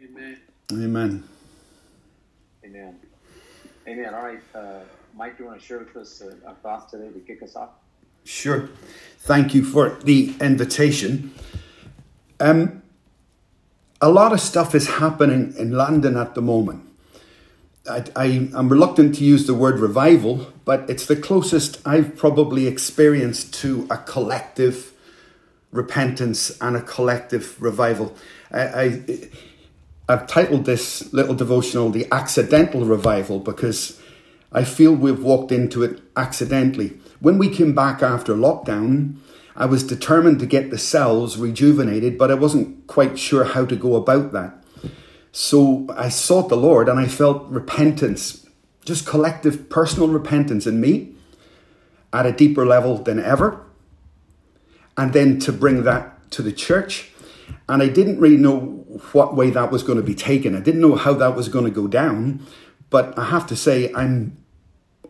Amen. Amen. Amen. Amen. All right, uh, Mike, do you want to share with us uh, our thoughts today to kick us off? Sure. Thank you for the invitation. Um, a lot of stuff is happening in London at the moment. I, I, am reluctant to use the word revival, but it's the closest I've probably experienced to a collective repentance and a collective revival. I, I, I've titled this little devotional The Accidental Revival because I feel we've walked into it accidentally. When we came back after lockdown, I was determined to get the cells rejuvenated, but I wasn't quite sure how to go about that. So I sought the Lord and I felt repentance, just collective personal repentance in me at a deeper level than ever. And then to bring that to the church. And I didn't really know what way that was going to be taken. I didn't know how that was going to go down. But I have to say, I'm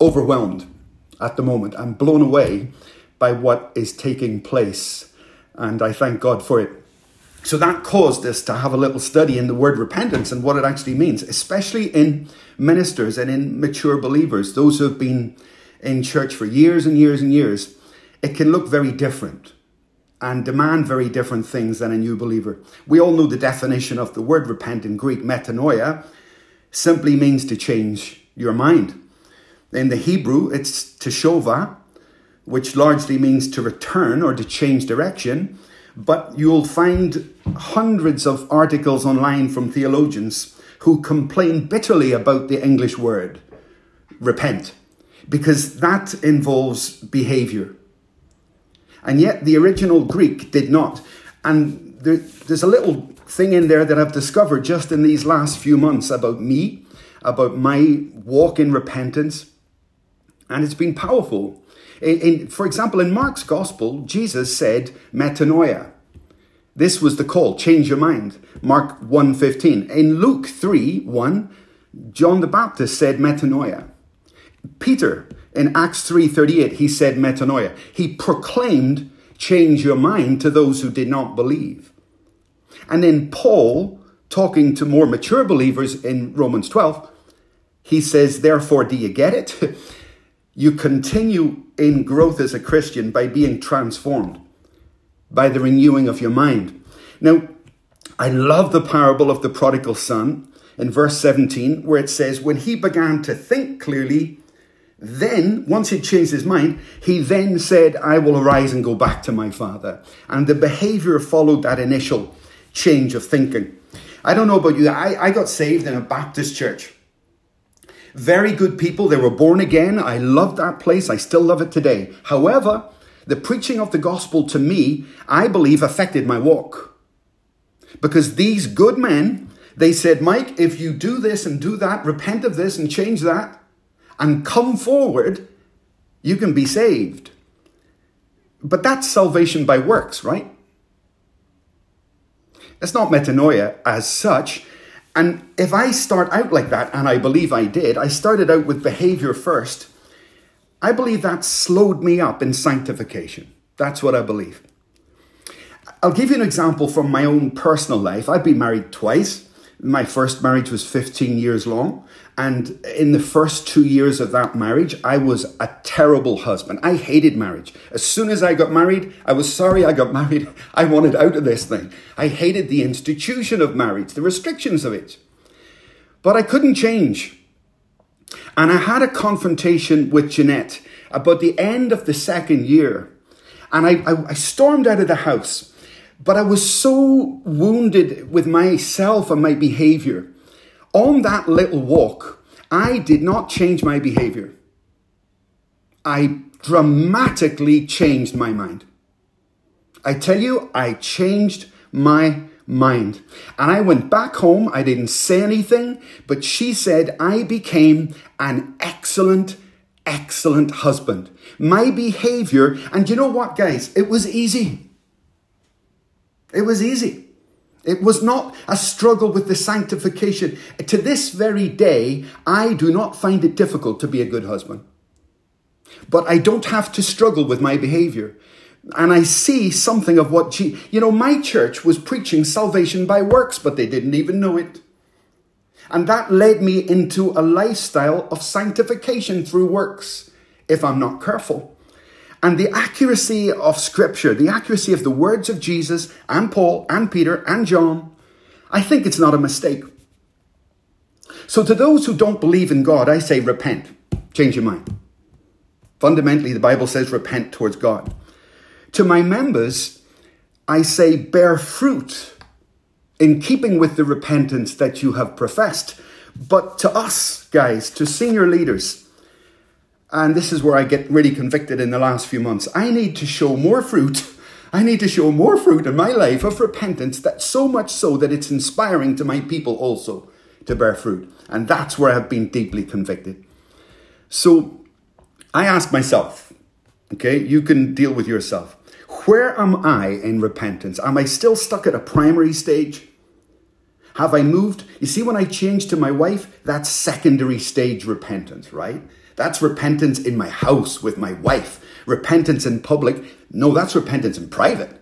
overwhelmed at the moment. I'm blown away by what is taking place. And I thank God for it. So that caused us to have a little study in the word repentance and what it actually means, especially in ministers and in mature believers, those who have been in church for years and years and years. It can look very different and demand very different things than a new believer. We all know the definition of the word repent in Greek, metanoia, simply means to change your mind. In the Hebrew, it's teshuvah, which largely means to return or to change direction. But you'll find hundreds of articles online from theologians who complain bitterly about the English word repent, because that involves behavior. And yet the original Greek did not. And there, there's a little thing in there that I've discovered just in these last few months about me, about my walk in repentance. And it's been powerful. In, in, for example, in Mark's gospel, Jesus said metanoia. This was the call, change your mind. Mark 1.15. In Luke 3, 1, John the Baptist said metanoia. Peter, in Acts 3.38, he said metanoia. He proclaimed change your mind to those who did not believe. And then Paul, talking to more mature believers in Romans 12, he says, therefore, do you get it? You continue in growth as a Christian by being transformed, by the renewing of your mind. Now, I love the parable of the prodigal son in verse 17, where it says, When he began to think clearly, then, once he'd changed his mind, he then said, I will arise and go back to my father. And the behavior followed that initial change of thinking. I don't know about you, I, I got saved in a Baptist church. Very good people. They were born again. I loved that place. I still love it today. However, the preaching of the gospel to me, I believe, affected my walk. Because these good men, they said, Mike, if you do this and do that, repent of this and change that, and come forward, you can be saved. But that's salvation by works, right? It's not metanoia as such. And if I start out like that, and I believe I did, I started out with behavior first, I believe that slowed me up in sanctification. That's what I believe. I'll give you an example from my own personal life. I've been married twice. My first marriage was 15 years long. And in the first two years of that marriage, I was a terrible husband. I hated marriage. As soon as I got married, I was sorry I got married. I wanted out of this thing. I hated the institution of marriage, the restrictions of it. But I couldn't change. And I had a confrontation with Jeanette about the end of the second year. And I, I, I stormed out of the house. But I was so wounded with myself and my behavior on that little walk, I did not change my behavior. I dramatically changed my mind. I tell you, I changed my mind. And I went back home. I didn't say anything, but she said I became an excellent, excellent husband. My behavior, and you know what, guys? It was easy. It was easy. It was not a struggle with the sanctification. To this very day, I do not find it difficult to be a good husband. But I don't have to struggle with my behavior. and I see something of what, Je- you know, my church was preaching salvation by works, but they didn't even know it. And that led me into a lifestyle of sanctification through works, if I'm not careful. And the accuracy of Scripture, the accuracy of the words of Jesus and Paul and Peter and John, I think it's not a mistake. So, to those who don't believe in God, I say repent, change your mind. Fundamentally, the Bible says repent towards God. To my members, I say bear fruit in keeping with the repentance that you have professed. But to us, guys, to senior leaders, and this is where I get really convicted in the last few months, I need to show more fruit. I need to show more fruit in my life of repentance, that so much so that it's inspiring to my people also to bear fruit. And that's where I've been deeply convicted. So I ask myself, okay, you can deal with yourself. Where am I in repentance? Am I still stuck at a primary stage? Have I moved? You see, when I changed to my wife, that's secondary stage repentance, right? That's repentance in my house with my wife. Repentance in public. No, that's repentance in private.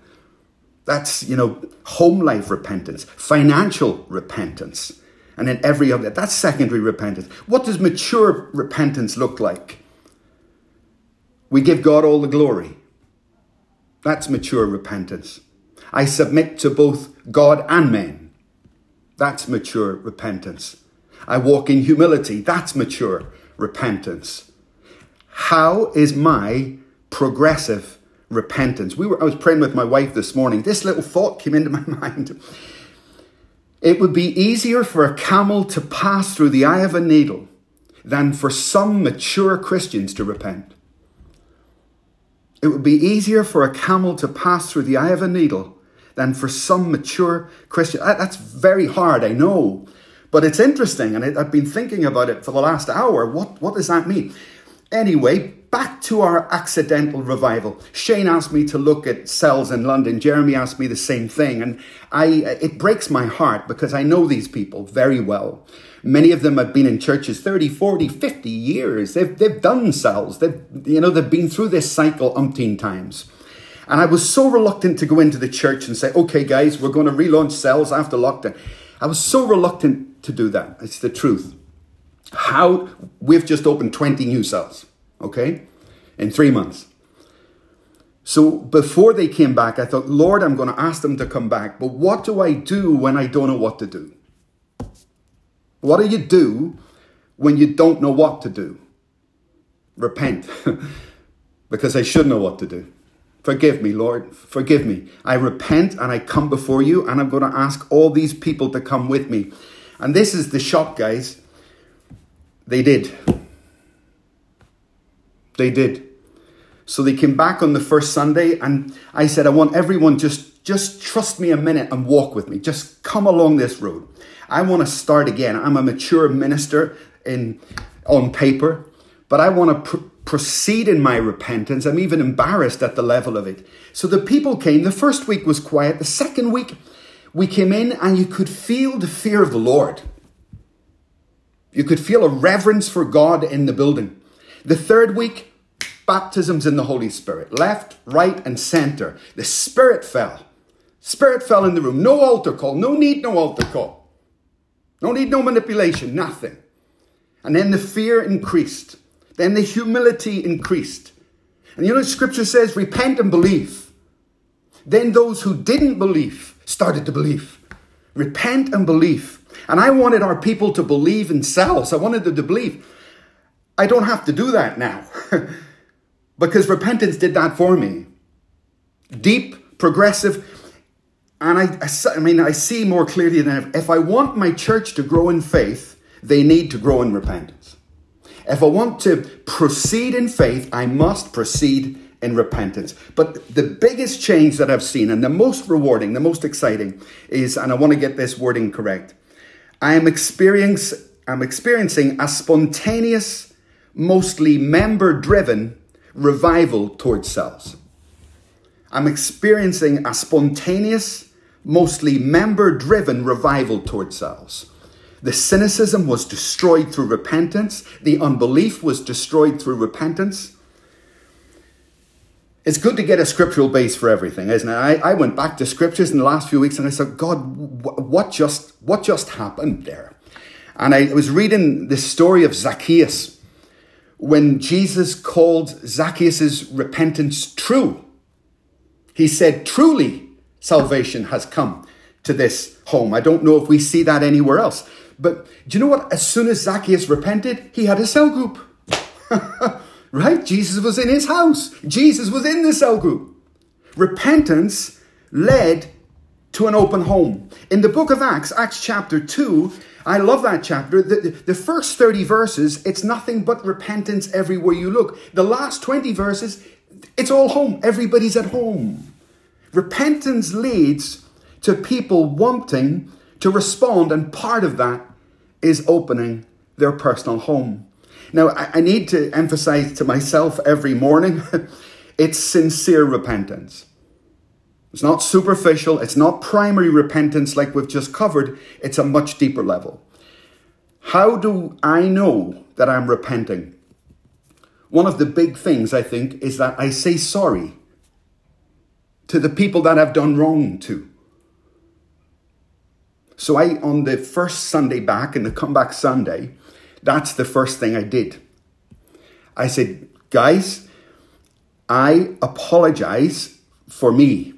That's, you know, home life repentance, financial repentance. And then every other, that's secondary repentance. What does mature repentance look like? We give God all the glory. That's mature repentance. I submit to both God and men. That's mature repentance. I walk in humility. That's mature repentance. How is my progressive repentance? We were, I was praying with my wife this morning. This little thought came into my mind. It would be easier for a camel to pass through the eye of a needle than for some mature Christians to repent. It would be easier for a camel to pass through the eye of a needle than for some mature Christian. That's very hard, I know. But it's interesting, and I've been thinking about it for the last hour. What, what does that mean? Anyway, back to our accidental revival. Shane asked me to look at cells in London. Jeremy asked me the same thing. And I, uh, it breaks my heart because I know these people very well. Many of them have been in churches 30, 40, 50 years. They've, they've done cells. They've, you know, they've been through this cycle umpteen times. And I was so reluctant to go into the church and say, okay, guys, we're going to relaunch cells after lockdown. I was so reluctant to do that. It's the truth. How we've just opened 20 new cells, okay, in three months. So before they came back, I thought, Lord, I'm going to ask them to come back. But what do I do when I don't know what to do? What do you do when you don't know what to do? Repent, because I should know what to do. Forgive me, Lord. Forgive me. I repent and I come before you, and I'm going to ask all these people to come with me. And this is the shock, guys. They did. They did. So they came back on the first Sunday, and I said, I want everyone just just trust me a minute and walk with me. Just come along this road. I want to start again. I'm a mature minister in on paper, but I want to pr- proceed in my repentance. I'm even embarrassed at the level of it. So the people came. The first week was quiet. The second week, we came in and you could feel the fear of the Lord. You could feel a reverence for God in the building. The third week, baptisms in the Holy Spirit, left, right, and center. The Spirit fell. Spirit fell in the room. No altar call. No need, no altar call. No need, no manipulation. Nothing. And then the fear increased. Then the humility increased. And you know, scripture says, repent and believe. Then those who didn't believe started to believe. Repent and believe. And I wanted our people to believe in cells. I wanted them to believe. I don't have to do that now because repentance did that for me. Deep, progressive, and I, I, I mean, I see more clearly than ever. If I want my church to grow in faith, they need to grow in repentance. If I want to proceed in faith, I must proceed in repentance. But the biggest change that I've seen and the most rewarding, the most exciting is, and I want to get this wording correct, I am experience, I'm experiencing a spontaneous, mostly member driven revival towards cells. I'm experiencing a spontaneous, mostly member driven revival towards cells. The cynicism was destroyed through repentance. The unbelief was destroyed through repentance. It's good to get a scriptural base for everything, isn't it? I, I went back to scriptures in the last few weeks and I said, God, what just what just happened there? And I was reading the story of Zacchaeus when Jesus called Zacchaeus' repentance true. He said, Truly, salvation has come to this home. I don't know if we see that anywhere else. But do you know what? As soon as Zacchaeus repented, he had a cell group. right? Jesus was in his house, Jesus was in the cell group. Repentance led to an open home. In the book of Acts, Acts chapter 2, I love that chapter. The, the, first 30 verses, it's nothing but repentance everywhere you look. The last 20 verses, it's all home. Everybody's at home. Repentance leads to people wanting to respond, and part of that is opening their personal home. Now, I, I need to emphasize to myself every morning it's sincere repentance. It's not superficial, it's not primary repentance like we've just covered, it's a much deeper level. How do I know that I'm repenting? One of the big things I think is that I say sorry to the people that I've done wrong to. So I, on the first Sunday back, in the comeback Sunday, that's the first thing I did. I said, guys, I apologize for me.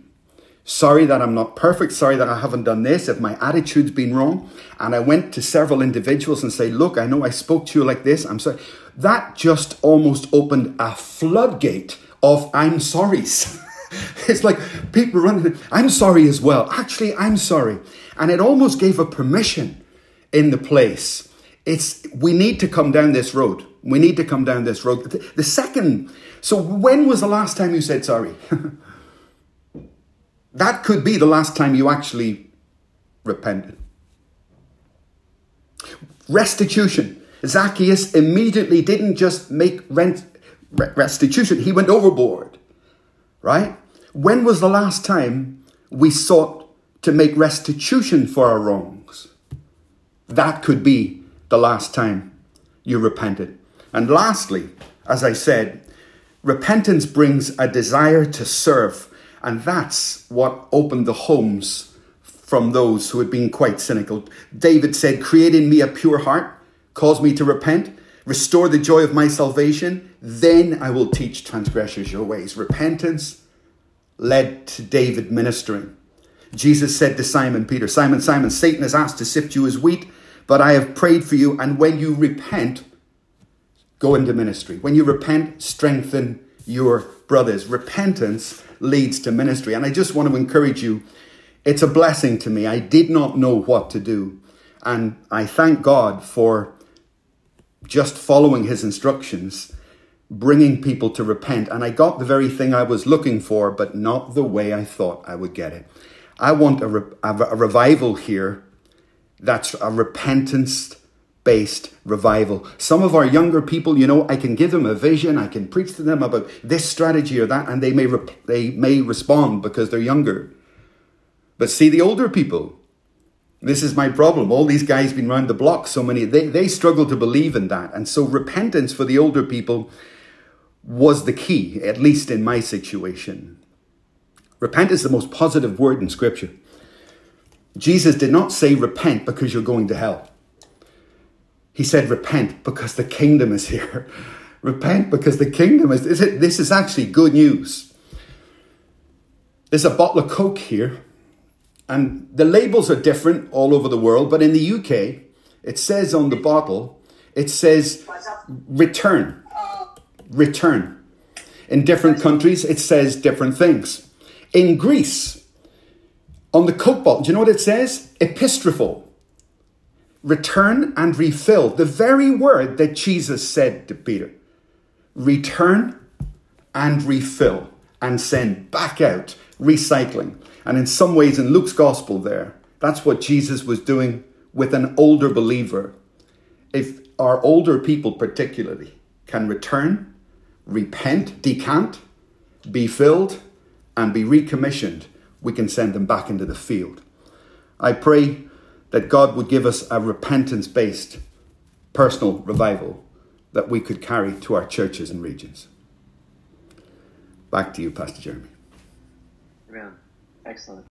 Sorry that I'm not perfect. Sorry that I haven't done this. If my attitude's been wrong. And I went to several individuals and say, look, I know I spoke to you like this. I'm sorry. That just almost opened a floodgate of I'm sorry's. it's like people running, I'm sorry as well. Actually, I'm sorry. And it almost gave a permission in the place. It's, we need to come down this road. We need to come down this road. The second, so when was the last time you said sorry? that could be the last time you actually repented. Restitution. Zacchaeus immediately didn't just make rent restitution, he went overboard. Right? When was the last time we sought to make restitution for our wrongs? That could be the last time you repented. And lastly, as I said, repentance brings a desire to serve, and that's what opened the homes from those who had been quite cynical. David said, Create in me a pure heart, cause me to repent, restore the joy of my salvation, then I will teach transgressors your ways. Repentance led to David ministering. Jesus said to Simon Peter, Simon, Simon, Satan has asked to sift you as wheat, but I have prayed for you, and when you repent, go into ministry. When you repent, strengthen your brothers. Repentance leads to ministry. And I just want to encourage you it's a blessing to me. I did not know what to do. And I thank God for just following his instructions, bringing people to repent. And I got the very thing I was looking for, but not the way I thought I would get it. I want a, re- a revival here that's a repentance based revival. Some of our younger people, you know, I can give them a vision, I can preach to them about this strategy or that, and they may, rep- they may respond because they're younger. But see, the older people, this is my problem. All these guys been around the block so many, they, they struggle to believe in that. And so repentance for the older people was the key, at least in my situation. Repent is the most positive word in Scripture. Jesus did not say repent because you're going to hell. He said, Repent because the kingdom is here. Repent because the kingdom is. This is actually good news. There's a bottle of Coke here, and the labels are different all over the world, but in the UK, it says on the bottle, it says return. Return. In different countries, it says different things. In Greece, on the Coke bottle, do you know what it says? Epistrophal return and refill. The very word that Jesus said to Peter return and refill and send back out, recycling. And in some ways, in Luke's gospel, there, that's what Jesus was doing with an older believer. If our older people, particularly, can return, repent, decant, be filled, and be recommissioned, we can send them back into the field. I pray that God would give us a repentance based personal revival that we could carry to our churches and regions. Back to you, Pastor Jeremy. Amen. Excellent.